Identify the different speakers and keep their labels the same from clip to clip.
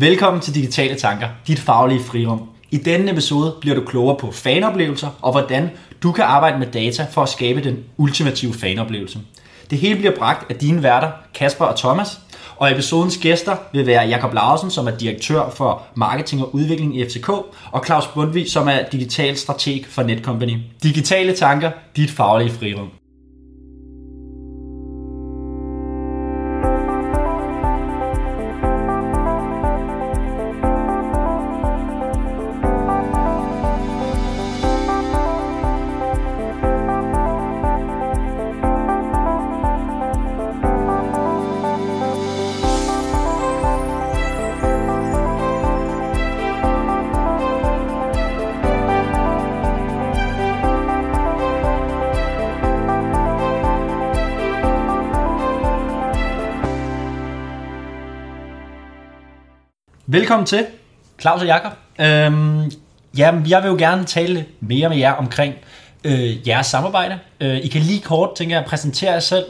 Speaker 1: Velkommen til Digitale Tanker, dit faglige frirum. I denne episode bliver du klogere på fanoplevelser og hvordan du kan arbejde med data for at skabe den ultimative fanoplevelse. Det hele bliver bragt af dine værter, Kasper og Thomas, og episodens gæster vil være Jakob Larsen, som er direktør for marketing og udvikling i FCK, og Claus Bundvig, som er digital strateg for Netcompany. Digitale Tanker, dit faglige frirum. Velkommen til, Claus og Jakob. Øhm, ja, jeg vil jo gerne tale mere med jer omkring øh, jeres samarbejde. Øh, I kan lige kort, tænker jeg, præsentere jer selv,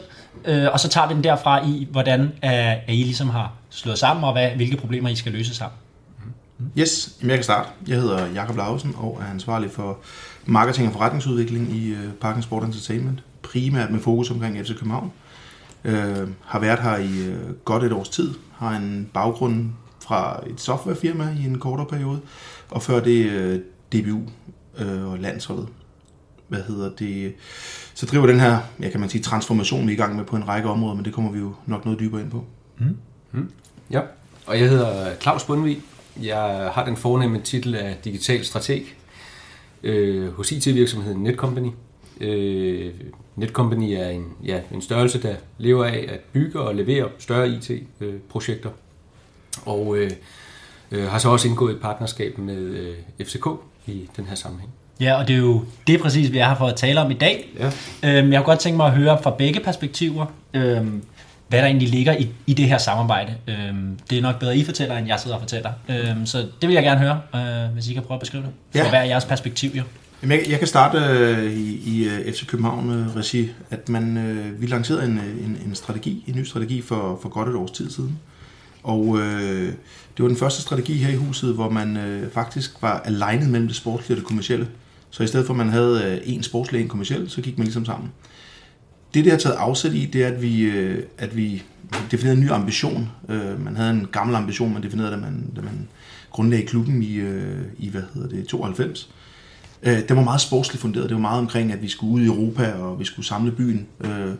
Speaker 1: øh, og så tager vi den derfra i, hvordan øh, at I ligesom har slået sammen, og hvad, hvilke problemer I skal løse sammen. Mhm.
Speaker 2: Yes, jeg kan starte. Jeg hedder Jakob Lausen og er ansvarlig for marketing og forretningsudvikling i øh, Parken Sport Entertainment. Primært med fokus omkring FC København. Øh, har været her i øh, godt et års tid. Har en baggrund fra et softwarefirma i en kortere periode, og før det øh, DBU øh, og landsholdet. Hvad hedder det? Så driver den her, ja, kan man sige, transformation, vi er i gang med på en række områder, men det kommer vi jo nok noget dybere ind på. Mm.
Speaker 3: Mm. Ja, og jeg hedder Claus Bundvig. Jeg har den fornemme titel af digital strateg øh, hos IT-virksomheden Netcompany. Øh, Netcompany er en, ja, en størrelse, der lever af at bygge og levere større IT-projekter og øh, øh, har så også indgået et partnerskab med øh, FCK i den her sammenhæng.
Speaker 1: Ja, og det er jo det er præcis, vi er her for at tale om i dag. Ja. Øhm, jeg kunne godt tænke mig at høre fra begge perspektiver, øhm, hvad der egentlig ligger i, i det her samarbejde. Øhm, det er nok bedre, I fortæller, end jeg sidder og fortæller. Øhm, så det vil jeg gerne høre, øh, hvis I kan prøve at beskrive det. Ja. For hvad er jeres perspektiv jo?
Speaker 2: Jamen, jeg, jeg kan starte øh, i, i øh, FC København-regi, øh, at man, øh, vi lancerede en, en, en strategi, en ny strategi for, for godt et års tid siden. Og øh, det var den første strategi her i huset, hvor man øh, faktisk var alignet mellem det sportslige og det kommercielle. Så i stedet for at man havde øh, en sportslig og en kommerciel, så gik man ligesom sammen. Det, det har taget afsæt i, det er, at vi, øh, at vi definerede en ny ambition. Øh, man havde en gammel ambition, man definerede, da man, da man grundlagde klubben i, øh, i hvad hedder det, 92. Øh, det var meget sportsligt funderet. Det var meget omkring, at vi skulle ud i Europa, og vi skulle samle byen. Øh,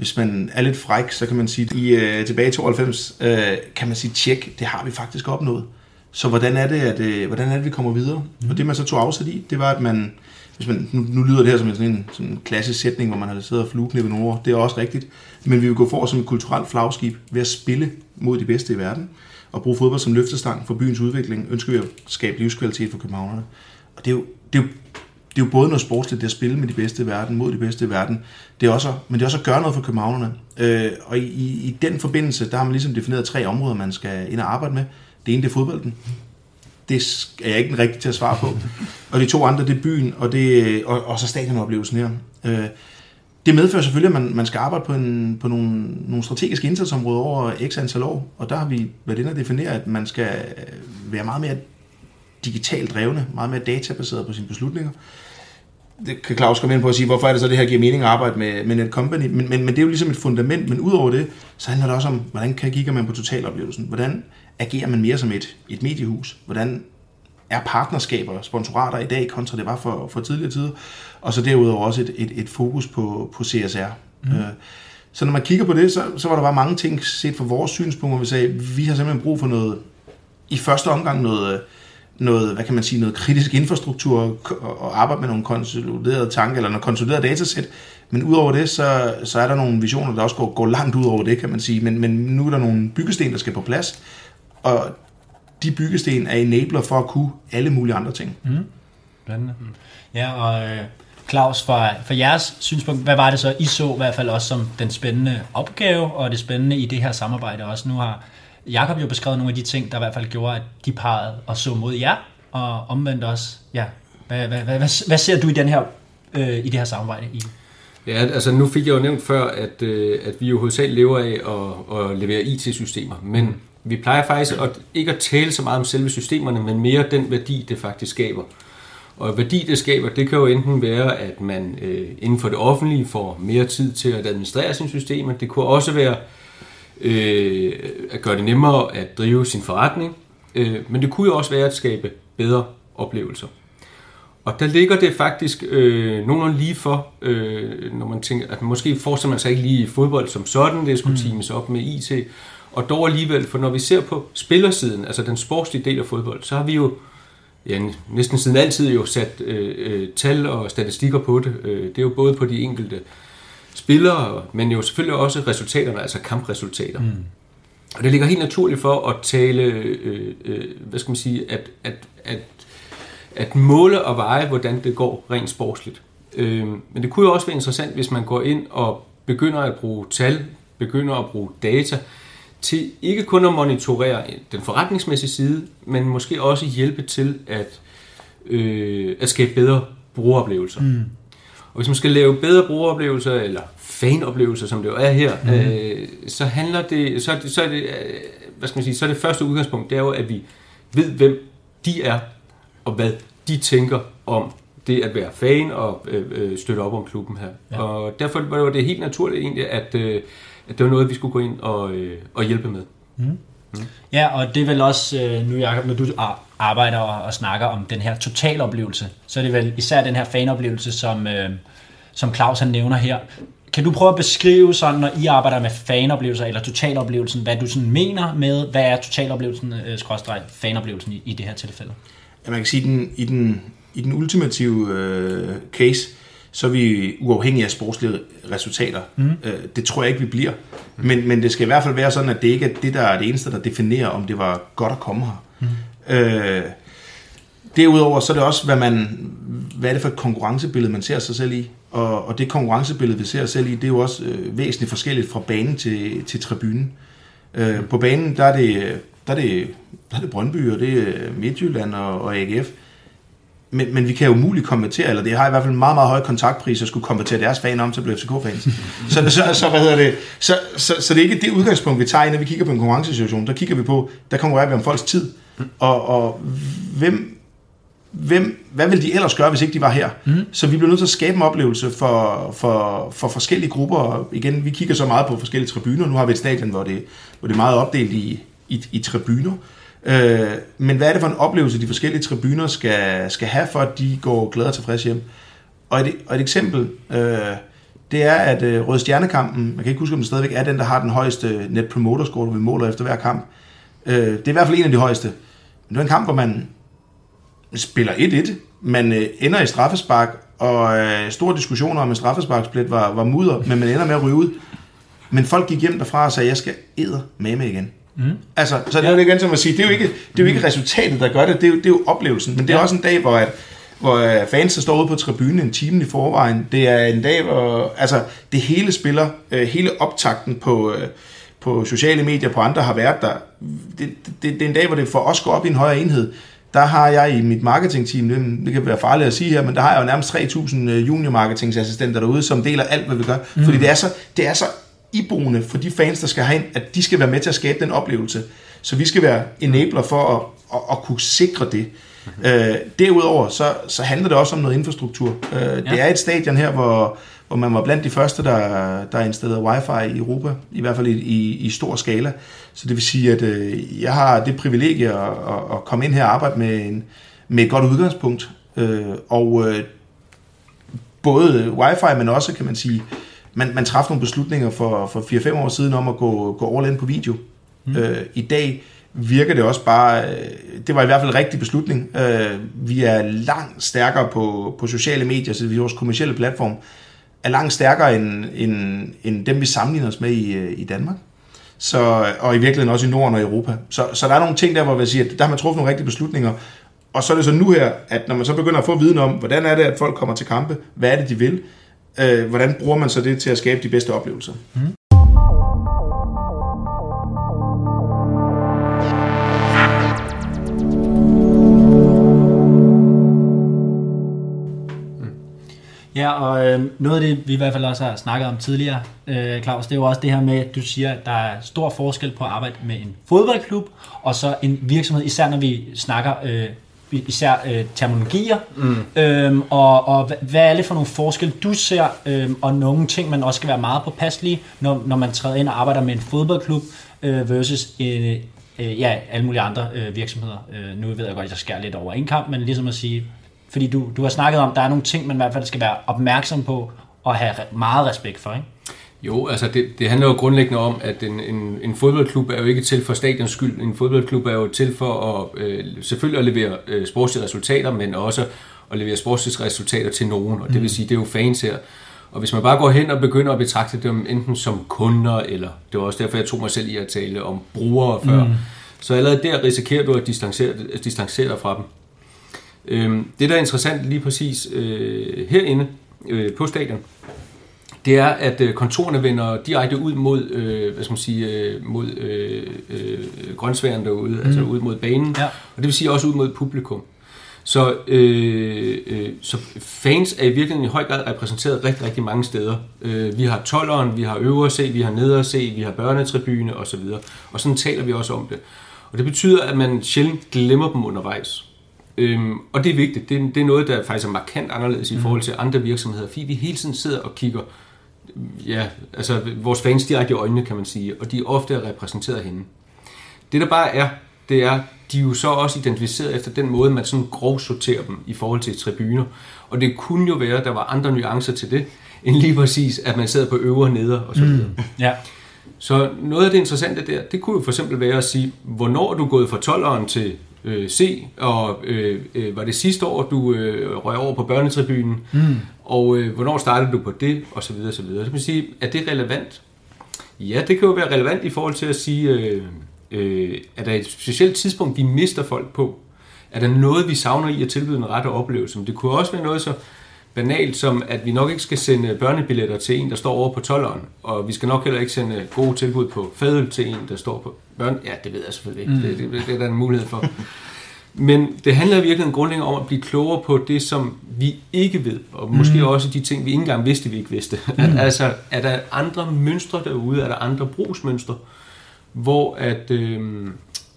Speaker 2: hvis man er lidt fræk, så kan man sige, i øh, tilbage i 92, øh, kan man sige, tjek, det har vi faktisk opnået. Så hvordan er det, at, øh, hvordan er det, vi kommer videre? Mm. Og det man så tog afsæt i, det var, at man, hvis man nu, nu lyder det her som en, sådan en, sådan en klassisk sætning, hvor man har siddet og flueknippet nogle ord, det er også rigtigt, men vi vil gå for som et kulturelt flagskib ved at spille mod de bedste i verden, og bruge fodbold som løftestang for byens udvikling, ønsker vi at skabe livskvalitet for københavnerne. Og det er jo, det er jo det er jo både noget sportsligt, det at spille med de bedste i verden, mod de bedste i verden, det er også, men det er også at gøre noget for københavnerne. Øh, og i, i, i den forbindelse, der har man ligesom defineret tre områder, man skal ind og arbejde med. Det ene, det er fodbolden. Det er jeg ikke den rigtige til at svare på. Og de to andre, det er byen, og, det, og, og så stadionoplevelsen her. Øh, det medfører selvfølgelig, at man, man skal arbejde på, en, på nogle, nogle strategiske indsatsområder over x antal år, og der har vi været inde og definere, at man skal være meget mere digitalt drevne, meget mere databaseret på sine beslutninger. Det kan Claus komme ind på at sige, hvorfor er det så, det her giver mening at arbejde med, med Netcompany, men, men, men det er jo ligesom et fundament, men udover det, så handler det også om, hvordan kan kigger man på totaloplevelsen? Hvordan agerer man mere som et, et mediehus? Hvordan er partnerskaber, sponsorater i dag, kontra det var for, for tidligere tider? Og så derudover også et, et, et fokus på, på CSR. Mm. Øh, så når man kigger på det, så, så var der bare mange ting set fra vores synspunkt, hvor vi sagde, vi har simpelthen brug for noget, i første omgang noget, noget, hvad kan man sige, noget kritisk infrastruktur og arbejde med nogle konsoliderede tanker eller noget konsolideret datasæt. Men udover det, så, så er der nogle visioner, der også går, går langt ud over det, kan man sige. Men, men nu er der nogle byggesten, der skal på plads, og de byggesten er enabler for at kunne alle mulige andre ting. Mm.
Speaker 1: Spændende. Ja, og øh, Claus, fra, fra jeres synspunkt, hvad var det så, I så i hvert fald også som den spændende opgave, og det spændende i det her samarbejde også? Nu har Jakob jo beskrevet nogle af de ting, der i hvert fald gjorde, at de parrede og så mod jer, og omvendt også, ja, hvad, hvad, hvad, hvad, hvad ser du i, den her, øh, i det her samarbejde? I?
Speaker 3: Ja, altså nu fik jeg jo nævnt før, at, øh, at vi jo hovedsageligt lever af at, at levere IT-systemer, men vi plejer faktisk at, ikke at tale så meget om selve systemerne, men mere den værdi, det faktisk skaber. Og værdi, det skaber, det kan jo enten være, at man øh, inden for det offentlige får mere tid til at administrere sine systemer. Det kunne også være øh, at gøre det nemmere at drive sin forretning. Øh, men det kunne jo også være at skabe bedre oplevelser. Og der ligger det faktisk øh, nogenlunde lige for, øh, når man tænker, at måske forestiller man sig ikke lige fodbold som sådan, det skulle mm. teames op med IT, og dog alligevel, for når vi ser på spillersiden, altså den sportslige del af fodbold, så har vi jo ja, næsten siden altid jo sat øh, øh, tal og statistikker på det. Øh, det er jo både på de enkelte spillere, men jo selvfølgelig også resultaterne, altså kampresultater. Mm. Og det ligger helt naturligt for at tale, øh, øh, hvad skal man sige, at, at, at, at måle og veje, hvordan det går rent sportsligt. Øh, men det kunne jo også være interessant, hvis man går ind og begynder at bruge tal, begynder at bruge data, til ikke kun at monitorere den forretningsmæssige side, men måske også hjælpe til at, øh, at skabe bedre brugeroplevelser. Mm. Og hvis man skal lave bedre brugeroplevelser, eller fanoplevelser, som det jo er her, mm. øh, så handler det, så så er det, øh, hvad skal man sige, så er det første udgangspunkt, det er jo, at vi ved, hvem de er, og hvad de tænker om det at være fan og øh, øh støtte op om klubben her. Ja. Og derfor var det helt naturligt egentlig, at, øh, at det var noget, vi skulle gå ind og, øh, og hjælpe med. Mm.
Speaker 1: Mm. Ja, og det er vel også, øh, nu Jacob, når du arbejder og, og snakker om den her totaloplevelse, så er det vel især den her fanoplevelse, som, øh, som Claus han nævner her. Kan du prøve at beskrive sådan, når I arbejder med fanoplevelser eller totaloplevelsen, hvad du sådan mener med, hvad er totaloplevelsen, øh, skråstrej, fanoplevelsen i, i det her tilfælde?
Speaker 2: Ja, man kan sige, den, i, den, i den ultimative øh, case, så er vi uafhængige af sportslige resultater. Mm. Øh, det tror jeg ikke, vi bliver. Mm. Men, men det skal i hvert fald være sådan, at det ikke er det, der er det eneste, der definerer, om det var godt at komme her. Mm. Øh, derudover så er det også, hvad, man, hvad er det for et konkurrencebillede, man ser sig selv i. Og, og det konkurrencebillede, vi ser os selv i, det er jo også øh, væsentligt forskelligt fra banen til, til tribunen. Øh, på banen, der er det, der er det, der er det Brøndby, og det er Midtjylland og, og AGF men, men vi kan jo muligt konvertere, eller det har i hvert fald en meget, meget høj kontaktpris at skulle konvertere deres fan om til at blive FCK-fans. så, så, så, hvad hedder det? Så, så, så, det er ikke det udgangspunkt, vi tager, når vi kigger på en konkurrencesituation. Der kigger vi på, der konkurrerer vi om folks tid. Og, og hvem, hvem, hvad vil de ellers gøre, hvis ikke de var her? Mm. Så vi bliver nødt til at skabe en oplevelse for, for, for forskellige grupper. Og igen, vi kigger så meget på forskellige tribuner. Nu har vi et stadion, hvor det, hvor det er meget opdelt i, i, i tribuner. Øh, men hvad er det for en oplevelse, de forskellige tribuner skal, skal have, for at de går glade og tilfredse hjem? Og et, og et eksempel, øh, det er, at øh, Røde Stjernekampen, man kan ikke huske, om det stadigvæk er den, der har den højeste net promoter score, vi måler efter hver kamp. Øh, det er i hvert fald en af de højeste. Men det er en kamp, hvor man spiller 1-1, man øh, ender i straffespark, og øh, store diskussioner om en straffesparksplit var, var mudder, men man ender med at ryge ud. Men folk gik hjem derfra og sagde, jeg skal æde med med igen. Mm. Altså, så det er jo igen som at sige, det er jo ikke, det er jo ikke resultatet, der gør det, det er jo, det er jo oplevelsen. Men det er ja. også en dag, hvor, at, hvor øh, fans står ude på tribunen en time i forvejen. Det er en dag, hvor altså, det hele spiller, øh, hele optakten på, øh, på sociale medier, på andre har været der. Det, det, det er en dag, hvor det for os går op i en højere enhed. Der har jeg i mit marketingteam, det, det kan være farligt at sige her, men der har jeg jo nærmest 3.000 junior marketingassistenter derude, som deler alt, hvad vi gør. Mm. Fordi det er så, det er så iboende for de fans, der skal have ind, at de skal være med til at skabe den oplevelse. Så vi skal være enabler for at, at, at kunne sikre det. Mm-hmm. Øh, derudover så, så handler det også om noget infrastruktur. Øh, ja. Det er et stadion her, hvor, hvor man var blandt de første, der, der installerede wifi i Europa, i hvert fald i, i, i stor skala. Så det vil sige, at øh, jeg har det privilegie at, at, at komme ind her og arbejde med, en, med et godt udgangspunkt. Øh, og øh, både wifi, men også, kan man sige, man, man træffede nogle beslutninger for, for 4-5 år siden om at gå, gå all in på video. Mm. Øh, I dag virker det også bare, øh, det var i hvert fald en rigtig beslutning. Øh, vi er langt stærkere på, på sociale medier, så vores kommersielle platform er langt stærkere end, end, end dem, vi sammenligner os med i, øh, i Danmark. Så, og i virkeligheden også i Norden og Europa. Så, så der er nogle ting der, hvor vi siger, at der har man truffet nogle rigtige beslutninger. Og så er det så nu her, at når man så begynder at få viden om, hvordan er det, at folk kommer til kampe, hvad er det, de vil, øh, hvordan bruger man så det til at skabe de bedste oplevelser? Mm.
Speaker 1: Ja, og øh, noget af det, vi i hvert fald også har snakket om tidligere, øh, Claus, det er jo også det her med, at du siger, at der er stor forskel på at arbejde med en fodboldklub, og så en virksomhed, især når vi snakker øh, især øh, terminologier, mm. øhm, og, og hvad, er det for nogle forskelle, du ser, øhm, og nogle ting, man også skal være meget påpasselig, når, når man træder ind og arbejder med en fodboldklub, øh, versus en, øh, ja, alle mulige andre øh, virksomheder. Øh, nu ved jeg godt, at jeg skærer lidt over en kamp, men ligesom at sige, fordi du, du har snakket om, der er nogle ting, man i hvert fald skal være opmærksom på, og have meget respekt for, ikke?
Speaker 3: Jo, altså det, det handler jo grundlæggende om, at en, en, en fodboldklub er jo ikke til for stadions skyld. En fodboldklub er jo til for at øh, selvfølgelig at levere øh, sportslige resultater, men også at levere sportslige resultater til nogen. Og det vil mm. sige, det er jo fans her. Og hvis man bare går hen og begynder at betragte dem enten som kunder, eller det var også derfor, jeg tog mig selv i at tale om brugere før, mm. så allerede der risikerer du at distancere, at distancere dig fra dem. Øhm, det, der er interessant lige præcis øh, herinde øh, på stadion, det er, at øh, kontorerne vender direkte ud mod, øh, hvad skal man sige, øh, mod øh, øh, grøntsværen derude, mm. altså ud mod banen, ja. og det vil sige også ud mod publikum. Så, øh, øh, så fans er i virkeligheden i høj grad repræsenteret rigtig, rigtig mange steder. Øh, vi har 12'eren, vi har øvre se, vi har nedre se, vi har børnetribune osv. Og sådan taler vi også om det. Og det betyder, at man sjældent glemmer dem undervejs. Øhm, og det er vigtigt. Det, det er noget, der faktisk er markant anderledes i mm. forhold til andre virksomheder, fordi vi hele tiden sidder og kigger ja, altså vores fans direkte i øjnene, kan man sige, og de er ofte repræsenteret henne. Det der bare er, det er, de er jo så også identificeret efter den måde, man sådan grov sorterer dem i forhold til tribuner. Og det kunne jo være, at der var andre nuancer til det, end lige præcis, at man sidder på øvre og neder og så videre. Mm,
Speaker 1: ja.
Speaker 3: Så noget af det interessante der, det kunne jo for eksempel være at sige, hvornår er du gået fra 12'eren til øh, C, og øh, øh, var det sidste år, du øh, røg over på børnetribunen, mm. og øh, hvornår startede du på det, og så videre, så videre. Så kan man sige, er det relevant? Ja, det kan jo være relevant i forhold til at sige, øh, øh, er der et specielt tidspunkt, vi mister folk på? Er der noget, vi savner i at tilbyde en rette oplevelse? Men det kunne også være noget så banalt som, at vi nok ikke skal sende børnebilletter til en, der står over på 12'eren, og vi skal nok heller ikke sende gode tilbud på fadøl til en, der står på børn. Ja, det ved jeg selvfølgelig ikke. Mm. Det, det, det er der en mulighed for. Men det handler virkelig grundlæggende om at blive klogere på det, som vi ikke ved, og måske mm. også de ting, vi ikke engang vidste, vi ikke vidste. Mm. altså, er der andre mønstre derude? Er der andre brugsmønstre, hvor at... Øh,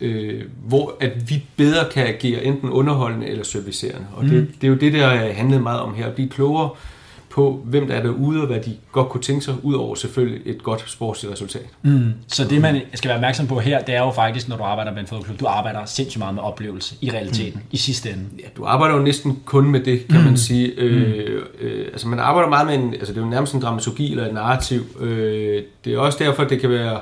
Speaker 3: øh, hvor at vi bedre kan agere enten underholdende eller servicerende. Og mm. det, det er jo det, der handlet meget om her, at blive klogere på, hvem der er derude, og hvad de godt kunne tænke sig, ud over selvfølgelig et godt sportsligt resultat.
Speaker 1: Mm. Så det, man skal være opmærksom på her, det er jo faktisk, når du arbejder med en fodboldklub, du arbejder sindssygt meget med oplevelse i realiteten, mm. i sidste ende.
Speaker 3: Ja, du arbejder jo næsten kun med det, kan mm. man sige. Øh, mm. øh, altså man arbejder meget med en, altså det er jo nærmest en dramaturgi eller en narrativ. Øh, det er også derfor, det kan være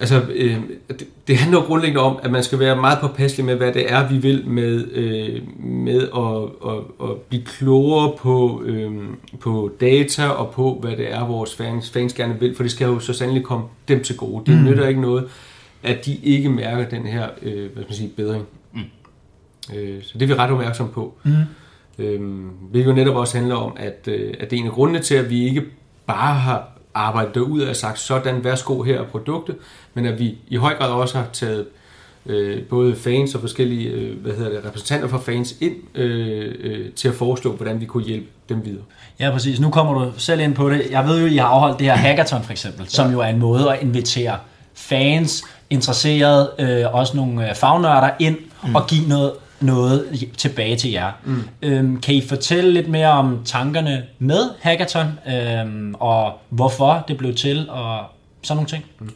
Speaker 3: altså, øh, det, det handler jo grundlæggende om, at man skal være meget påpasselig med, hvad det er, vi vil med, øh, med at, at, at blive klogere på, øh, på data og på, hvad det er, vores fans, fans gerne vil, for det skal jo så sandelig komme dem til gode. Det mm. nytter ikke noget, at de ikke mærker den her øh, hvad skal man sige, bedring. Mm. Øh, så det er vi ret opmærksom på. Mm. Øh, hvilket jo netop også handler om, at, øh, at det er en af grundene til, at vi ikke bare har arbejdet ud og sagt, sådan, værsgo her er produktet, men at vi i høj grad også har taget øh, både fans og forskellige øh, hvad hedder det, repræsentanter for fans ind øh, øh, til at forestå, hvordan vi kunne hjælpe dem videre.
Speaker 1: Ja, præcis. Nu kommer du selv ind på det. Jeg ved jo, I har afholdt det her hackathon for eksempel, ja. som jo er en måde at invitere fans, interesserede, øh, også nogle øh, fagnørder ind mm. og give noget noget tilbage til jer. Mm. Øhm, kan I fortælle lidt mere om tankerne med Hackathon, øhm, og hvorfor det blev til, og sådan nogle ting? Mm.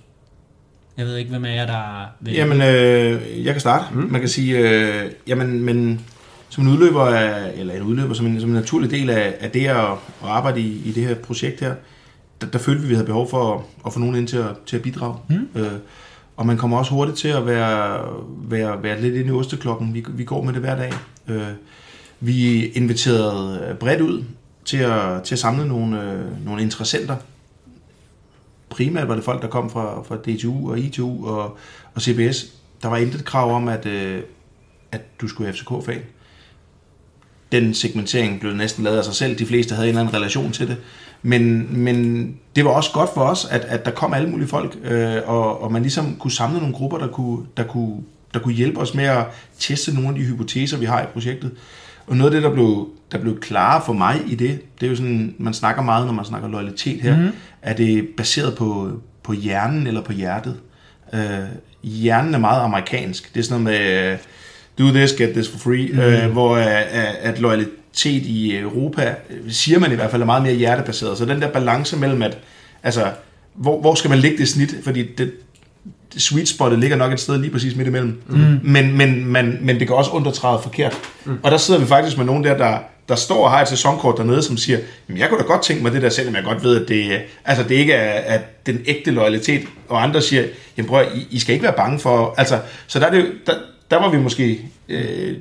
Speaker 1: Jeg ved ikke, hvem af jer, der
Speaker 2: vil... Jamen, øh, jeg kan starte. Mm. Man kan sige, øh, jamen, men som en udløber af, eller en udløber, som en, som en naturlig del af, af det at, at arbejde i, i det her projekt her, der, der følte vi, vi havde behov for at, at få nogen ind til at, til at bidrage. Mm. Øh, og man kommer også hurtigt til at være, være, være lidt inde i osteklokken. Vi, vi går med det hver dag. Øh, vi inviterede øh, bredt ud til at, til at samle nogle, øh, nogle interessenter. Primært var det folk, der kom fra, fra DTU og ITU og, og CBS. Der var intet krav om, at, øh, at du skulle have FCK-fan. Den segmentering blev næsten lavet af sig selv. De fleste havde en eller anden relation til det. Men, men det var også godt for os, at, at der kom alle mulige folk, øh, og, og man ligesom kunne samle nogle grupper, der kunne, der, kunne, der kunne hjælpe os med at teste nogle af de hypoteser, vi har i projektet. Og noget af det, der blev, der blev klare for mig i det, det er jo sådan, man snakker meget, når man snakker loyalitet her, mm. er det baseret på, på hjernen eller på hjertet. Øh, hjernen er meget amerikansk. Det er sådan noget med, do this, get this for free, mm. øh, hvor øh, at loyalitet i Europa, øh, siger man i hvert fald, er meget mere hjertebaseret. Så den der balance mellem, at altså, hvor, hvor skal man lægge det snit? Fordi det, sweet spottet ligger nok et sted lige præcis midt imellem. Mm. Men, men, men, men det kan også undertræde forkert. Mm. Og der sidder vi faktisk med nogen der, der, der står og har et sæsonkort dernede, som siger, jamen jeg kunne da godt tænke mig det der, selvom jeg godt ved, at det, altså det ikke er at den ægte loyalitet. Og andre siger, jamen prøv, I, I skal ikke være bange for... Altså, så der, er det, der, der var vi måske... Øh,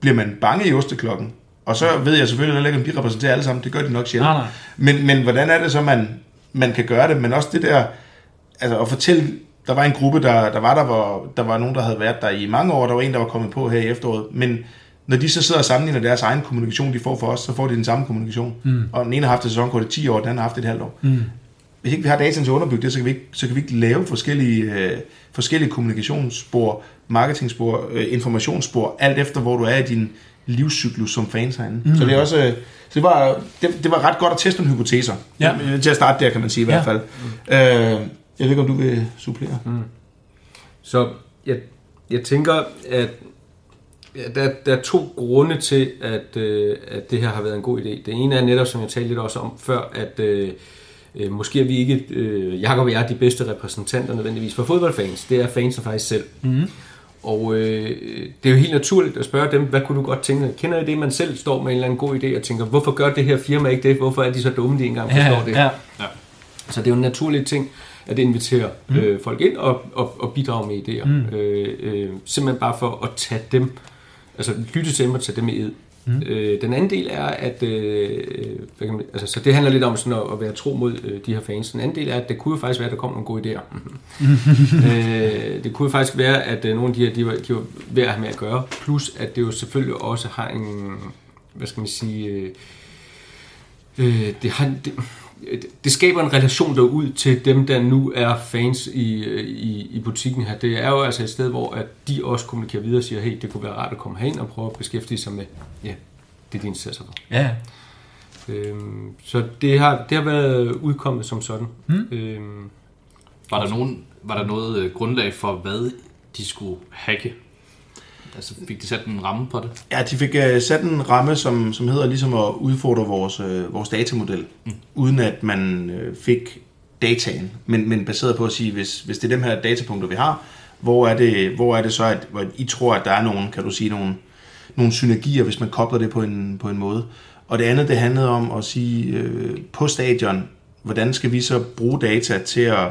Speaker 2: bliver man bange i osteklokken? Og så ved jeg selvfølgelig heller ikke, om de repræsenterer alle sammen. Det gør de nok sjældent.
Speaker 1: Nej, nej.
Speaker 2: Men, men hvordan er det så, man, man kan gøre det? Men også det der... Altså at fortælle... Der var en gruppe, der, der var der, hvor der var nogen, der havde været der i mange år. Der var en, der var kommet på her i efteråret. Men når de så sidder og sammenligner deres egen kommunikation, de får for os, så får de den samme kommunikation. Mm. Og den ene har haft et sæsonkort i 10 år, den anden har haft et halvt år. Mm. Hvis ikke vi har dataen til at underbygge det, så kan vi ikke, så kan vi ikke lave forskellige, øh, forskellige kommunikationsspor, marketingspor, øh, informationsspor, alt efter hvor du er i din livscyklus som fans herinde. Mm. Så det er også... Øh, så det var, det, det var ret godt at teste nogle hypoteser.
Speaker 1: Ja.
Speaker 2: Til at starte der, kan man sige i hvert
Speaker 1: Ja.
Speaker 2: fald. Øh, jeg ved ikke, om du vil supplere. Mm.
Speaker 3: Så jeg, jeg tænker, at ja, der, der er to grunde til, at, øh, at det her har været en god idé. Det ene er netop, som jeg talte lidt også om før, at øh, øh, måske er vi ikke, øh, Jacob og jeg, er de bedste repræsentanter nødvendigvis for fodboldfans. Det er fansene faktisk selv. Mm. Og øh, det er jo helt naturligt at spørge dem, hvad kunne du godt tænke dig? Kender I det, man selv står med en eller anden god idé og tænker, hvorfor gør det her firma ikke det? Hvorfor er de så dumme, de ikke engang forstår det?
Speaker 1: ja.
Speaker 3: Så det er jo en naturlig ting at invitere mm. øh, folk ind og, og, og bidrage med idéer. Mm. Øh, øh, simpelthen bare for at tage dem, altså lytte til dem og tage dem i ed. Mm. Øh, den anden del er, at øh, hvad kan man, altså, så det handler lidt om sådan at, at være tro mod øh, de her fans. Den anden del er, at det kunne jo faktisk være, at der kom nogle gode idéer. øh, det kunne jo faktisk være, at øh, nogle af de her, de var, de var ved at have med at gøre. Plus, at det jo selvfølgelig også har en, hvad skal man sige, øh, øh, det, har, det, det skaber en relation derud til dem, der nu er fans i, i, i butikken her. Det er jo altså et sted, hvor at de også kommunikerer videre og siger, hey, det kunne være rart at komme herind og prøve at beskæftige sig med, ja, det de interesserer sig for.
Speaker 1: Ja.
Speaker 3: Øhm, så det har, det har været udkommet som sådan. Mm. Øhm,
Speaker 4: Var der, nogen, var der noget øh, grundlag for, hvad de skulle hacke? Altså fik de sat en ramme på det?
Speaker 2: Ja, de fik uh, sat en ramme, som, som hedder ligesom at udfordre vores, uh, vores datamodel, mm. uden at man uh, fik dataen, men, men baseret på at sige, hvis, hvis det er dem her datapunkter, vi har, hvor er det, hvor er det så, at hvor I tror, at der er nogle, kan du sige, nogle, nogle synergier, hvis man kobler det på en, på en måde. Og det andet, det handlede om at sige, øh, på stadion, hvordan skal vi så bruge data til at,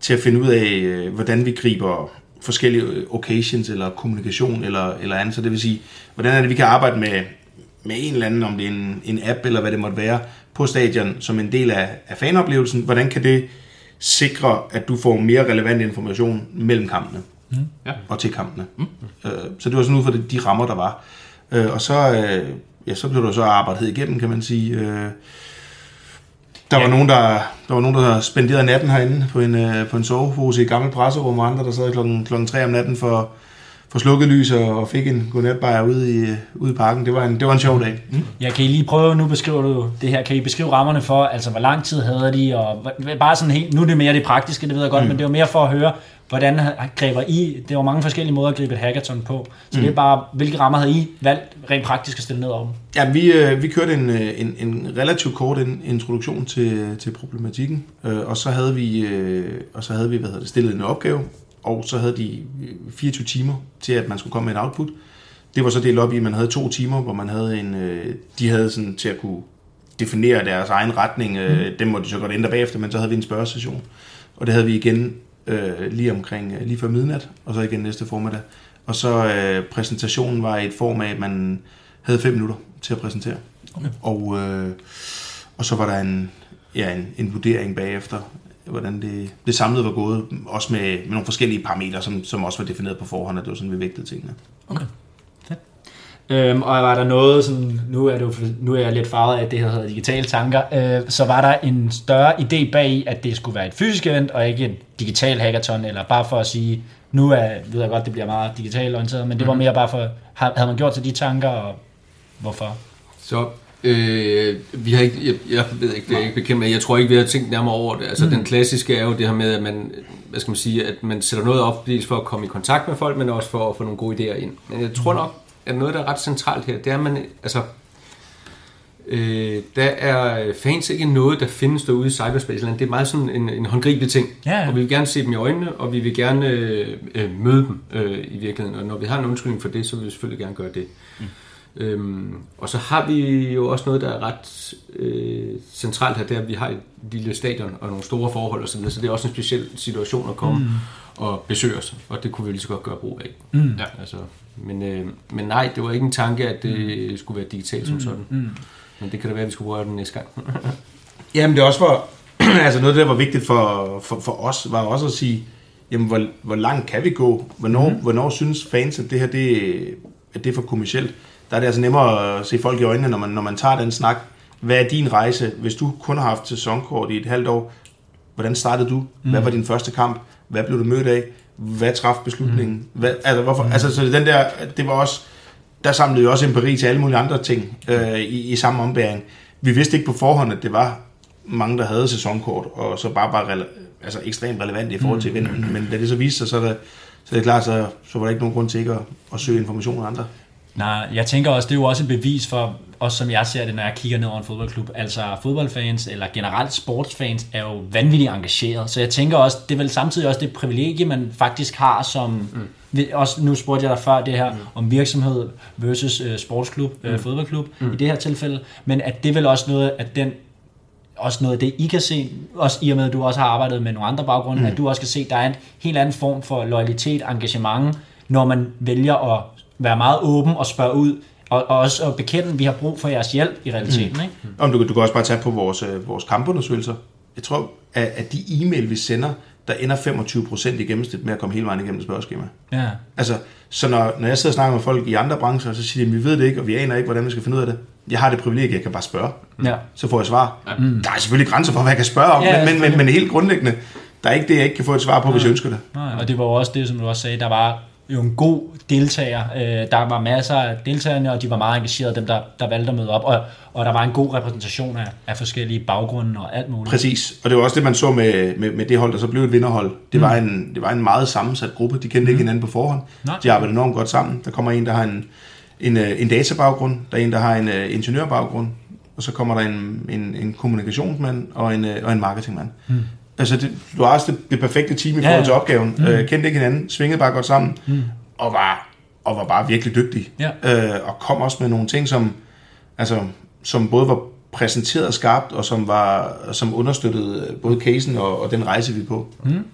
Speaker 2: til at finde ud af, øh, hvordan vi griber forskellige occasions eller kommunikation eller, eller andet. Så det vil sige, hvordan er det, vi kan arbejde med, med en eller anden, om det er en, en app eller hvad det måtte være, på stadion som en del af, af fanoplevelsen. Hvordan kan det sikre, at du får mere relevant information mellem kampene mm.
Speaker 4: Ja.
Speaker 2: og til kampene? Mm. Øh, så det var sådan ud fra de, de rammer, der var. Øh, og så, øh, ja, så blev der så arbejdet igennem, kan man sige. Øh, der var, nogen, der, der var nogen, der spenderede natten herinde på en, øh, på en sovepose i et gammelt presserum, og andre, der sad klokken, klokken 3 om natten for, for slukket lys og, og fik en godnatbajer ude i, ude i parken. Det var en, det var en sjov dag. Mm.
Speaker 1: Ja, kan I lige prøve, nu beskriver du det her, kan I beskrive rammerne for, altså hvor lang tid havde de, og bare sådan helt, nu er det mere det praktiske, det ved jeg godt, mm. men det var mere for at høre, hvordan griber I, det var mange forskellige måder at gribe et hackathon på, så mm. det er bare, hvilke rammer havde I valgt rent praktisk at stille ned over dem?
Speaker 2: Ja, vi, øh, vi kørte en, øh, en, en relativt kort in, introduktion til, til problematikken, øh, og så havde vi, og så havde vi hvad hedder det, stillet en opgave, og så havde de øh, 24 timer til, at man skulle komme med en output. Det var så delt op i, at man havde to timer, hvor man havde en, øh, de havde sådan til at kunne definere deres egen retning. Øh, dem må de så godt ændre bagefter, men så havde vi en spørgesession. Og det havde vi igen øh, lige omkring, øh, lige før midnat, og så igen næste formiddag. Og så øh, præsentationen var i et form af, at man havde fem minutter til at præsentere. Okay. Og, øh, og så var der en, ja, en, en vurdering bagefter, hvordan det, det samlede var gået, også med, med nogle forskellige parametre, som, som også var defineret på forhånd, at det var sådan, vi vægtede tingene.
Speaker 1: Okay. Øhm, og var der noget, sådan, nu er, det jo, nu er jeg lidt farvet af, at det her hedder digitale tanker, øh, så var der en større idé bag i, at det skulle være et fysisk event, og ikke et digital hackathon, eller bare for at sige, nu er, ved jeg godt, det bliver meget digitalt orienteret, men det var mere bare for, havde man gjort til de tanker, og Hvorfor?
Speaker 3: Så øh, vi har ikke, jeg, jeg ved ikke, det er jeg ikke bekendt med, jeg tror ikke, vi har tænkt nærmere over det. Altså mm. den klassiske er jo det her med, at man, hvad skal man sige, at man sætter noget op, dels for at komme i kontakt med folk, men også for at få nogle gode idéer ind. Men jeg tror nok, at noget, der er ret centralt her, det er, at man, altså, Øh, der er fans ikke noget, der findes derude i cyberspace. Det er meget sådan en, en håndgribelig ting.
Speaker 1: Ja, ja.
Speaker 3: Og vi vil gerne se dem i øjnene, og vi vil gerne øh, øh, møde dem øh, i virkeligheden. Og når vi har en undskyldning for det, så vil vi selvfølgelig gerne gøre det. Mm. Øhm, og så har vi jo også noget, der er ret øh, centralt her, det er, at vi har et lille stadion og nogle store forhold osv., så det er også en speciel situation at komme mm. og besøge os, og det kunne vi lige så godt gøre brug af.
Speaker 1: Mm.
Speaker 3: Ja, altså, men, øh, men nej, det var ikke en tanke, at det mm. skulle være digitalt som sådan. Mm. Men det kan da være, at vi skulle prøve den næste gang.
Speaker 2: Jamen det er også for, altså noget der var vigtigt for, for, for os, var også at sige, jamen hvor, hvor langt kan vi gå? Hvornår, mm. hvornår synes fans, at det her det, at det er for kommercielt? Der er det altså nemmere at se folk i øjnene, når man, når man tager den snak. Hvad er din rejse? Hvis du kun har haft sæsonkort i et halvt år, hvordan startede du? Hvad var din første kamp? Hvad blev du mødt af? Hvad traf beslutningen? Hvad, altså, hvorfor, altså, så den der, det var også, der samlede vi også empiri til alle mulige andre ting øh, i, i samme ombæring. Vi vidste ikke på forhånd, at det var mange, der havde sæsonkort, og så bare var rele- altså ekstremt relevant i forhold til eventen. Men da det så viste sig, så er det, så er det klart, så, så var der ikke nogen grund til ikke at, at søge information af andre.
Speaker 1: Nej, jeg tænker også, det er jo også et bevis for, også som jeg ser det, når jeg kigger ned over en fodboldklub. Altså fodboldfans, eller generelt sportsfans, er jo vanvittigt engageret. Så jeg tænker også, det er vel samtidig også det privilegie, man faktisk har som... Mm. Også nu spurgte jeg dig før det her mm. om virksomhed versus uh, sportsklub, mm. uh, fodboldklub mm. i det her tilfælde. Men at det vel også noget, at den også noget af det, I kan se, også i og med, at du også har arbejdet med nogle andre baggrunde, mm. at du også kan se, at der er en helt anden form for loyalitet, engagement, når man vælger at være meget åben og spørge ud, og, og også at bekende, at vi har brug for jeres hjælp i realiteten. Mm. Ikke?
Speaker 2: Om du, du kan også bare tage på vores, øh, vores kampundersøgelser. Jeg tror, at, at de e-mail, vi sender, der ender 25% i gennemsnit med at komme hele vejen igennem et spørgeskema.
Speaker 1: Ja.
Speaker 2: Altså, så når, når jeg sidder og snakker med folk i andre brancher, så siger de, vi ved det ikke, og vi aner ikke, hvordan vi skal finde ud af det. Jeg har det privilegie, jeg kan bare spørge.
Speaker 1: Ja.
Speaker 2: Så får jeg svar. Mm. Der er selvfølgelig grænser for, hvad jeg kan spørge om,
Speaker 1: Ja,
Speaker 2: ja, men, men, men, men helt grundlæggende, der er ikke det, jeg ikke kan få et svar på, hvis jeg ønsker det.
Speaker 1: Nej, og det var også det, som du også sagde, der var jo en god deltager. Øh, der var masser af deltagerne, og de var meget engagerede, dem der, der valgte at møde op, og, og der var en god repræsentation af, af forskellige baggrunde og alt muligt.
Speaker 2: Præcis, og det var også det, man så med, med, med det hold, der så blev et vinderhold. Det, var en, det var en meget sammensat gruppe, de kendte ikke hinanden på forhånd.
Speaker 1: Nej.
Speaker 2: De arbejdede enormt godt sammen. Der kommer en, der har en, en, øh, en databaggrund, der er en, der har en uh, ingeniørbaggrund, og så kommer der en, en, en kommunikationsmand og en, uh, og en marketingmand. Mm. Altså, det, du har også det, det perfekte team i
Speaker 1: Ja,
Speaker 2: forhold til opgaven. Mm. Uh, kendte ikke hinanden, svingede bare godt sammen, mm. og, var, og var bare virkelig dygtig.
Speaker 1: Ja.
Speaker 2: Uh, og kom også med nogle ting, som, altså, som både var præsenteret skarpt, og som, var, som understøttede øh, både casen og, og den rejse, vi er på. Mm.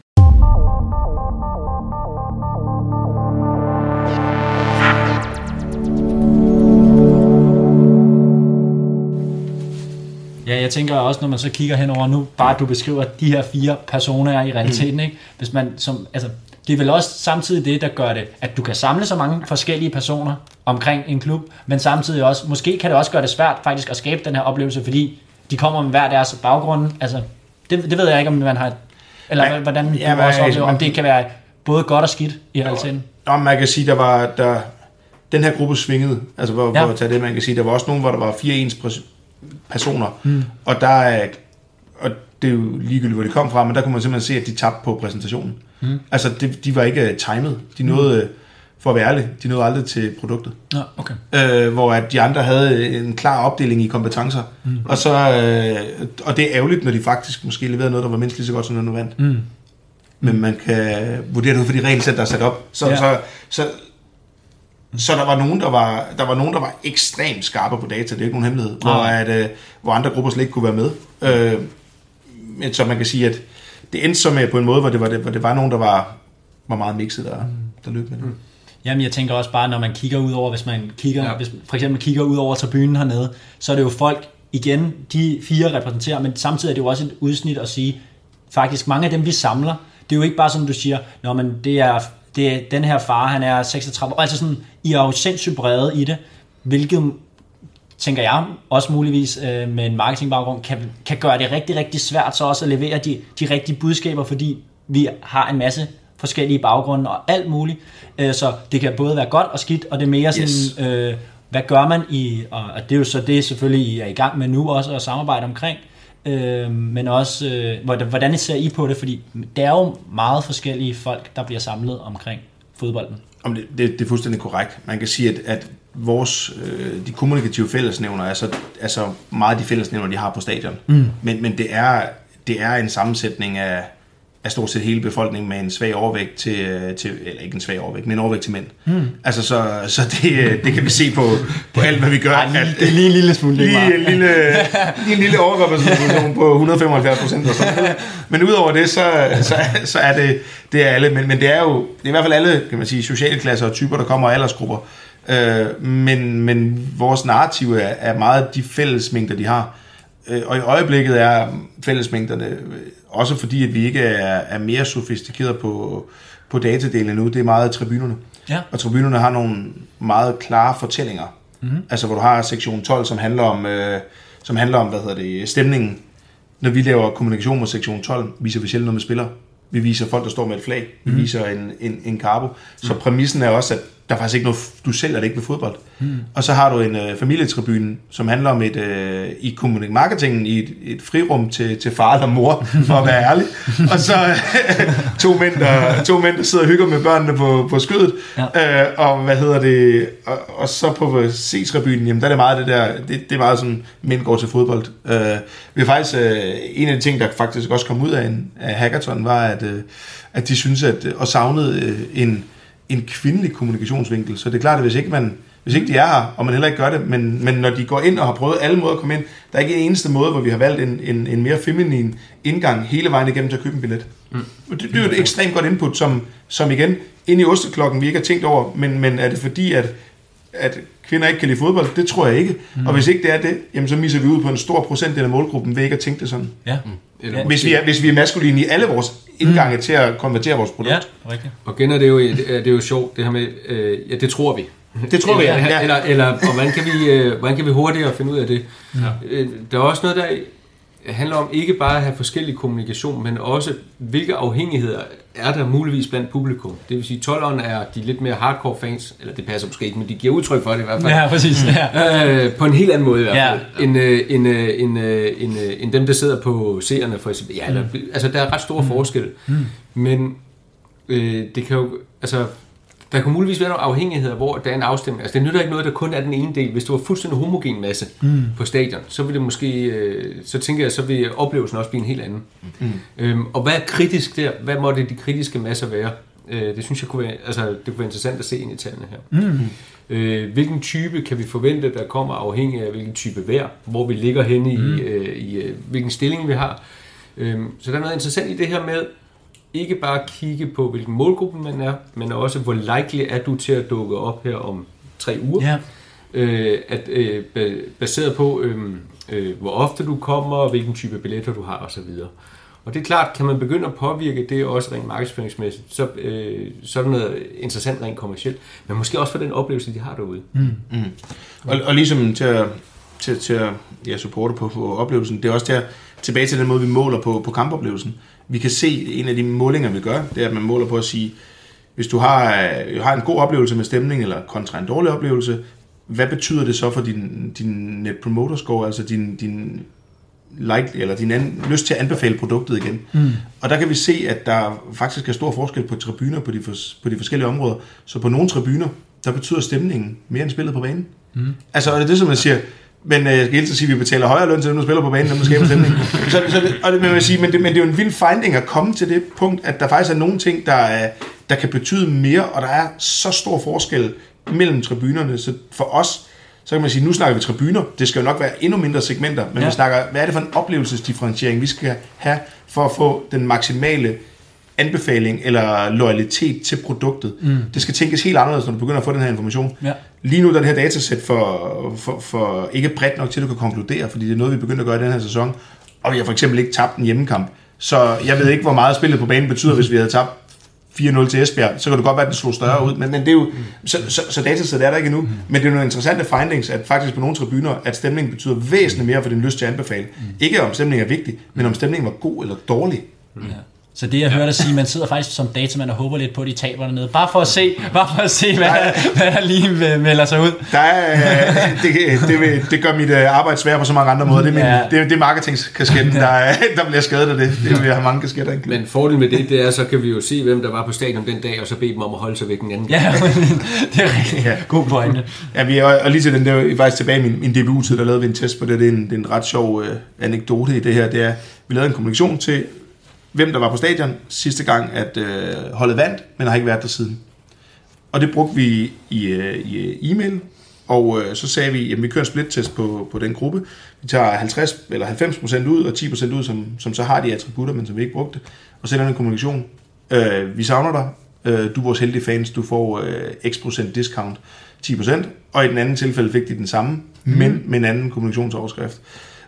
Speaker 1: Ja, jeg tænker også, når man så kigger henover nu, bare du beskriver de her fire personer i realiteten, mm. ikke? Hvis man som, altså, det er vel også samtidig det, der gør det, at du kan samle så mange forskellige personer omkring en klub, men samtidig også, måske kan det også gøre det svært faktisk at skabe den her oplevelse, fordi de kommer med hver deres baggrund. Altså, det, det ved jeg ikke, om man har, eller
Speaker 2: Ja,
Speaker 1: hvordan
Speaker 2: ja, men-
Speaker 1: også oplever, om det kan være både godt og skidt i realiteten.
Speaker 2: Nå, man kan sige, der var, der, den her gruppe svingede, altså hvor,
Speaker 1: Ja.
Speaker 2: at tage det, man kan sige, der var også nogen, hvor der var fire ens personer, mm. og der er, og det er jo ligegyldigt, hvor de kom fra, men der kunne man simpelthen se, at de tabte på præsentationen. Mm. Altså, det, de var ikke timet. De nåede, mm. for at være ærlig, de nåede aldrig til produktet.
Speaker 1: Nå, okay.
Speaker 2: øh, hvor at de andre havde en klar opdeling i kompetencer. Mm. Og, så, øh, og det er ærgerligt, når de faktisk måske leverede noget, der var mindst lige så godt, som den nu vandt.
Speaker 1: Mm.
Speaker 2: Men man kan vurdere det ud fra de regelsæt, der er sat op. Så,
Speaker 1: Ja.
Speaker 2: ja. så, så, så der var nogen, der var, der var nogen, der var ekstremt skarpe på data. Det er ikke nogen hemmelighed. Hvor,
Speaker 1: Nej.
Speaker 2: at, øh, hvor andre grupper slet ikke kunne være med. Øh, men så man kan sige, at det endte så med på en måde, hvor det var, det, hvor det var nogen, der var, var meget mixet, der, der løb med det.
Speaker 1: Jamen, jeg tænker også bare, når man kigger ud over, hvis man kigger. Ja. hvis for eksempel kigger ud over tribunen hernede, så er det jo folk, igen, de fire repræsenterer, men samtidig er det jo også et udsnit at sige, faktisk mange af dem, vi samler, det er jo ikke bare som du siger, når man det er, det den her far, han er 36 år, altså sådan, I er jo sindssygt brede i det, hvilket tænker jeg også muligvis øh, med en marketingbaggrund, kan, kan gøre det rigtig, rigtig svært så også at levere de, de rigtige budskaber, fordi vi har en masse forskellige baggrunde og alt muligt. Øh, så det kan både være godt og skidt, og det er mere sådan,
Speaker 2: Yes.
Speaker 1: øh, hvad gør man i, og og det er jo så det selvfølgelig, I er i gang med nu også at samarbejde omkring, øh, men også, øh, hvordan, ser I på det? Fordi det er jo meget forskellige folk, der bliver samlet omkring fodbolden.
Speaker 2: Om det, det, det er fuldstændig korrekt. Man kan sige, at, at vores, øh, de kommunikative fællesnævner er så, er så meget de fællesnævner, de har på stadion. Mm. Men, men det, er, det er en sammensætning af, af stort set hele befolkningen med en svag overvægt til, øh, til eller ikke en svag overvægt, men en overvægt til mænd. Mm. Altså, så, så det, øh, det kan vi se på, på alt, hvad vi gør.
Speaker 1: Ej, lige,
Speaker 2: at,
Speaker 1: det er lige en lille smule,
Speaker 2: lige, en lille, lige en lille overrepræsentation på 175 procent. Men udover det, så, så, så er det, det er alle. Men, men det er jo det er i hvert fald alle kan man sige, sociale klasser og typer, der kommer af aldersgrupper. Øh, men, men vores narrativ er, er meget de fællesmængder, de har. Øh, og i øjeblikket er fællesmængderne, også fordi at vi ikke er, er mere sofistikeret på, på datadelen nu, det er meget tribunerne.
Speaker 1: Ja.
Speaker 2: Og tribunerne har nogle meget klare fortællinger.
Speaker 1: Mhm.
Speaker 2: Mm-hmm. Altså hvor du har sektion 12, som handler om, øh, som handler om hvad hedder det, stemningen. Når vi laver kommunikation med sektion 12, viser vi sjældent noget med spillere. Vi viser folk, der står med et flag. Vi mm. viser en, en, en karbo. Så præmissen er også, at der er faktisk ikke noget, du sælger det ikke ved fodbold. Mm. Og så har du en øh, familietribune, som handler om et, øh, i kommunik marketingen i et, et frirum til, til far eller mor, for at være ærlig. Og så øh, to, mænd, der, to mænd, der sidder og hygger med børnene på, på skødet. Ja. Øh, og hvad hedder det? Og, og så på C-tribunen, jamen der er det meget det der, det, det er meget sådan, mænd går til fodbold. Øh, vi har faktisk, øh, en af de ting, der faktisk også kom ud af, en, af hackathon, var, at, øh, at de synes at, og savnede øh, en, en kvindelig kommunikationsvinkel. Så det er klart, at hvis ikke man hvis ikke de er her, og man heller ikke gør det, men, men når de går ind og har prøvet alle måder at komme ind, der er ikke en eneste måde, hvor vi har valgt en, en, en mere feminin indgang hele vejen igennem til at købe en billet. Mm. Det, det er jo et ekstremt godt input, som, som igen, ind i osteklokken, vi ikke har tænkt over, men, men er det fordi, at, at kvinder ikke kan lide fodbold? Det tror jeg ikke. Mm. Og hvis ikke det er det, jamen så misser vi ud på en stor procentdel af målgruppen ved ikke at tænke det sådan.
Speaker 1: Ja,
Speaker 3: Eller
Speaker 1: Ja.
Speaker 2: Hvis vi er, hvis vi er maskuline i alle vores indgange mm. til at konvertere vores produkt.
Speaker 1: ja rigtigt.
Speaker 3: Og igen er det jo, det er, det er jo sjovt, det her med, øh, ja, det tror vi.
Speaker 2: Det tror vi,
Speaker 3: eller,
Speaker 2: ja.
Speaker 3: Eller, eller og hvordan kan, vi, øh, hvordan kan vi hurtigere finde ud af det? Ja. Øh, der er også noget, der handler om ikke bare at have forskellig kommunikation, men også hvilke afhængigheder er der muligvis blandt publikum. Det vil sige, 12'eren er de lidt mere hardcore fans, eller det passer måske ikke, men de giver udtryk for det i hvert fald.
Speaker 1: Ja, præcis. Ja.
Speaker 3: Øh, på en helt anden måde i hvert fald,
Speaker 1: Ja.
Speaker 3: end, øh, end, øh, end, øh, end, øh, end dem, der sidder på seerne for eksempel. Ja, eller, altså, der er ret store mm. forskelle. Mm. Men øh, det kan jo, altså, der kan muligvis være nogle afhængigheder, hvor der er en afstemning. Altså, det nytter ikke noget, der kun er den ene del. Hvis du var fuldstændig homogen masse mm. på stadion, så vil det måske, øh, så tænker jeg, så vil oplevelsen også blive en helt anden. Mm. Øhm, og hvad er kritisk der? Hvad måtte de kritiske masser være? Øh, det synes jeg kunne være, altså, det kunne være interessant at se ind i tallene her. Mm. Øh, hvilken type kan vi forvente, der kommer afhængig af hvilken type vejr, hvor vi ligger henne mm. i, øh, i øh, hvilken stilling vi har. Øhm, så der er noget interessant i det her med, ikke bare kigge på, hvilken målgruppe man er, men også, hvor likely er du til at dukke op her om tre uger.
Speaker 1: Ja.
Speaker 3: Øh, at, øh, ba- baseret på, øh, øh, hvor ofte du kommer, og hvilken type billetter du har osv. Og det er klart, kan man begynde at påvirke det også rent markedsføringsmæssigt, så, øh, så er det noget interessant rent kommercielt, men måske også for den oplevelse, de har derude. Mm.
Speaker 2: Og, og ligesom til at, til, til at ja, supporte på, på oplevelsen, det er også at, tilbage til den måde, vi måler på, på kampoplevelsen. Vi kan se, en af de målinger, vi gør, det er, at man måler på at sige, hvis du har, øh, har en god oplevelse med stemning, eller kontra en dårlig oplevelse, hvad betyder det så for din, din net promoter score, altså din, din like, eller din an, lyst til at anbefale produktet igen. Mm. Og der kan vi se, at der faktisk er stor forskel på tribuner på de, fors, på de forskellige områder. Så på nogle tribuner, der betyder stemningen mere end spillet på banen. Mm. Altså, og det er det, som man siger, men øh, jeg skal helt sige, at vi betaler højere løn til dem, der spiller på banen, end der skaber stemning. så, så og det, man sige, men, det, men det er jo en vild finding at komme til det punkt, at der faktisk er nogle ting, der, er, der kan betyde mere, og der er så stor forskel mellem tribunerne. Så for os, så kan man sige, nu snakker vi tribuner. Det skal jo nok være endnu mindre segmenter, men ja. vi snakker, hvad er det for en oplevelsesdifferentiering, vi skal have for at få den maksimale anbefaling eller loyalitet til produktet. Mm. Det skal tænkes helt anderledes, når du begynder at få den her information.
Speaker 1: Ja.
Speaker 2: Lige nu er det her datasæt for, for, for ikke bredt nok til, at du kan konkludere, fordi det er noget, vi begynder at gøre i den her sæson. Og vi har for eksempel ikke tabt en hjemmekamp. Så jeg ved ikke, hvor meget spillet på banen betyder, hvis vi havde tabt 4-0 til Esbjerg, så kan det godt være, at den slog større ud, men, men det er jo, så, så, så datasæt er der ikke endnu, men det er nogle interessante findings, at faktisk på nogle tribuner, at stemningen betyder væsentligt mere for din lyst til at anbefale. Ikke om stemningen er vigtig, men om stemningen var god eller dårlig.
Speaker 1: Ja. Så det jeg hørte dig sige, man sidder faktisk som datamand og håber lidt på, at de taber dernede. Bare for at se, bare for at se hvad, der, hvad der lige melder sig ud.
Speaker 2: Der er, det, det, vil, det gør mit øh, arbejde svært på så mange andre måder. Det er, min,
Speaker 1: Ja.
Speaker 2: det, det er marketingskasketten, der, er- der bliver skadet af det. Det vil jeg have mange kasketter. Ikke?
Speaker 3: Men fordelen med det, det er, så kan vi jo se, hvem der var på stadion den dag, og så bede dem om at holde sig væk den anden.
Speaker 1: Ja, det er rigtig
Speaker 2: Ja.
Speaker 1: god pointe.
Speaker 2: Ja, vi er, og lige til den der, faktisk tilbage i min, min DBU-tid, der lavede vi en test på det. Det er en, det er en ret sjov øh, anekdote i det her. Det er, vi lavede en kommunikation til, hvem der var på stadion sidste gang, at øh, holdet vandt, men har ikke været der siden. Og det brugte vi i, øh, i øh, e-mail, og øh, så sagde vi, at vi kører en split-test på, på den gruppe. Vi tager 50 eller 90% ud, og 10% ud, som, som så har de attributter, men som vi ikke brugte. Og sender en kommunikation. Øh, vi savner dig. Øh, du er vores heldige fans. Du får øh, x procent discount. 10%. Og i den anden tilfælde fik de den samme, mm. men med en anden kommunikationsoverskrift.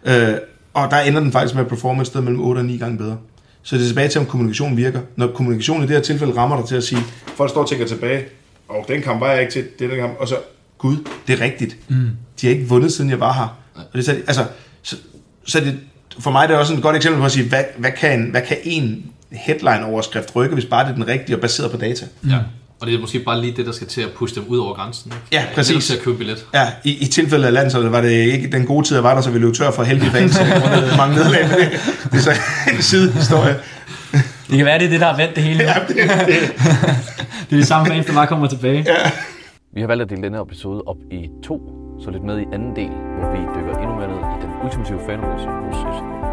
Speaker 2: Øh, og der ender den faktisk med at performe et sted mellem 8 og 9 gange bedre. Så det er tilbage til, om kommunikation virker. Når kommunikation i det her tilfælde rammer dig til at sige, folk står og tænker tilbage, og den kamp var jeg ikke til, det er den kamp, og så, gud, det er rigtigt. Mm. De har ikke vundet, siden jeg var her. Og det, er så, altså, så, så det, for mig er det også et godt eksempel på at sige, hvad, hvad, kan, en, hvad kan en headline-overskrift rykke, hvis bare det er den rigtige og baseret på data?
Speaker 4: Ja. Og det er måske bare lige det, der skal til at pushe dem ud over grænsen. Ikke?
Speaker 2: Ja, præcis.
Speaker 4: Hellere til at købe billet.
Speaker 2: Ja, i, i tilfældet af landsholdet var det ikke den gode tid, jeg var der, så vi løb tør for heldige fans. mange nederlag, det, er så en sidehistorie.
Speaker 1: Det kan være, det er det, der har vendt det hele. nu.
Speaker 2: Ja, det, det,
Speaker 1: Det er de samme fans, der bare kommer tilbage.
Speaker 5: Vi har valgt at dele denne episode op i to, så lidt med i anden del, hvor vi dykker endnu mere ned i den ultimative fanoplevelse hos FCK.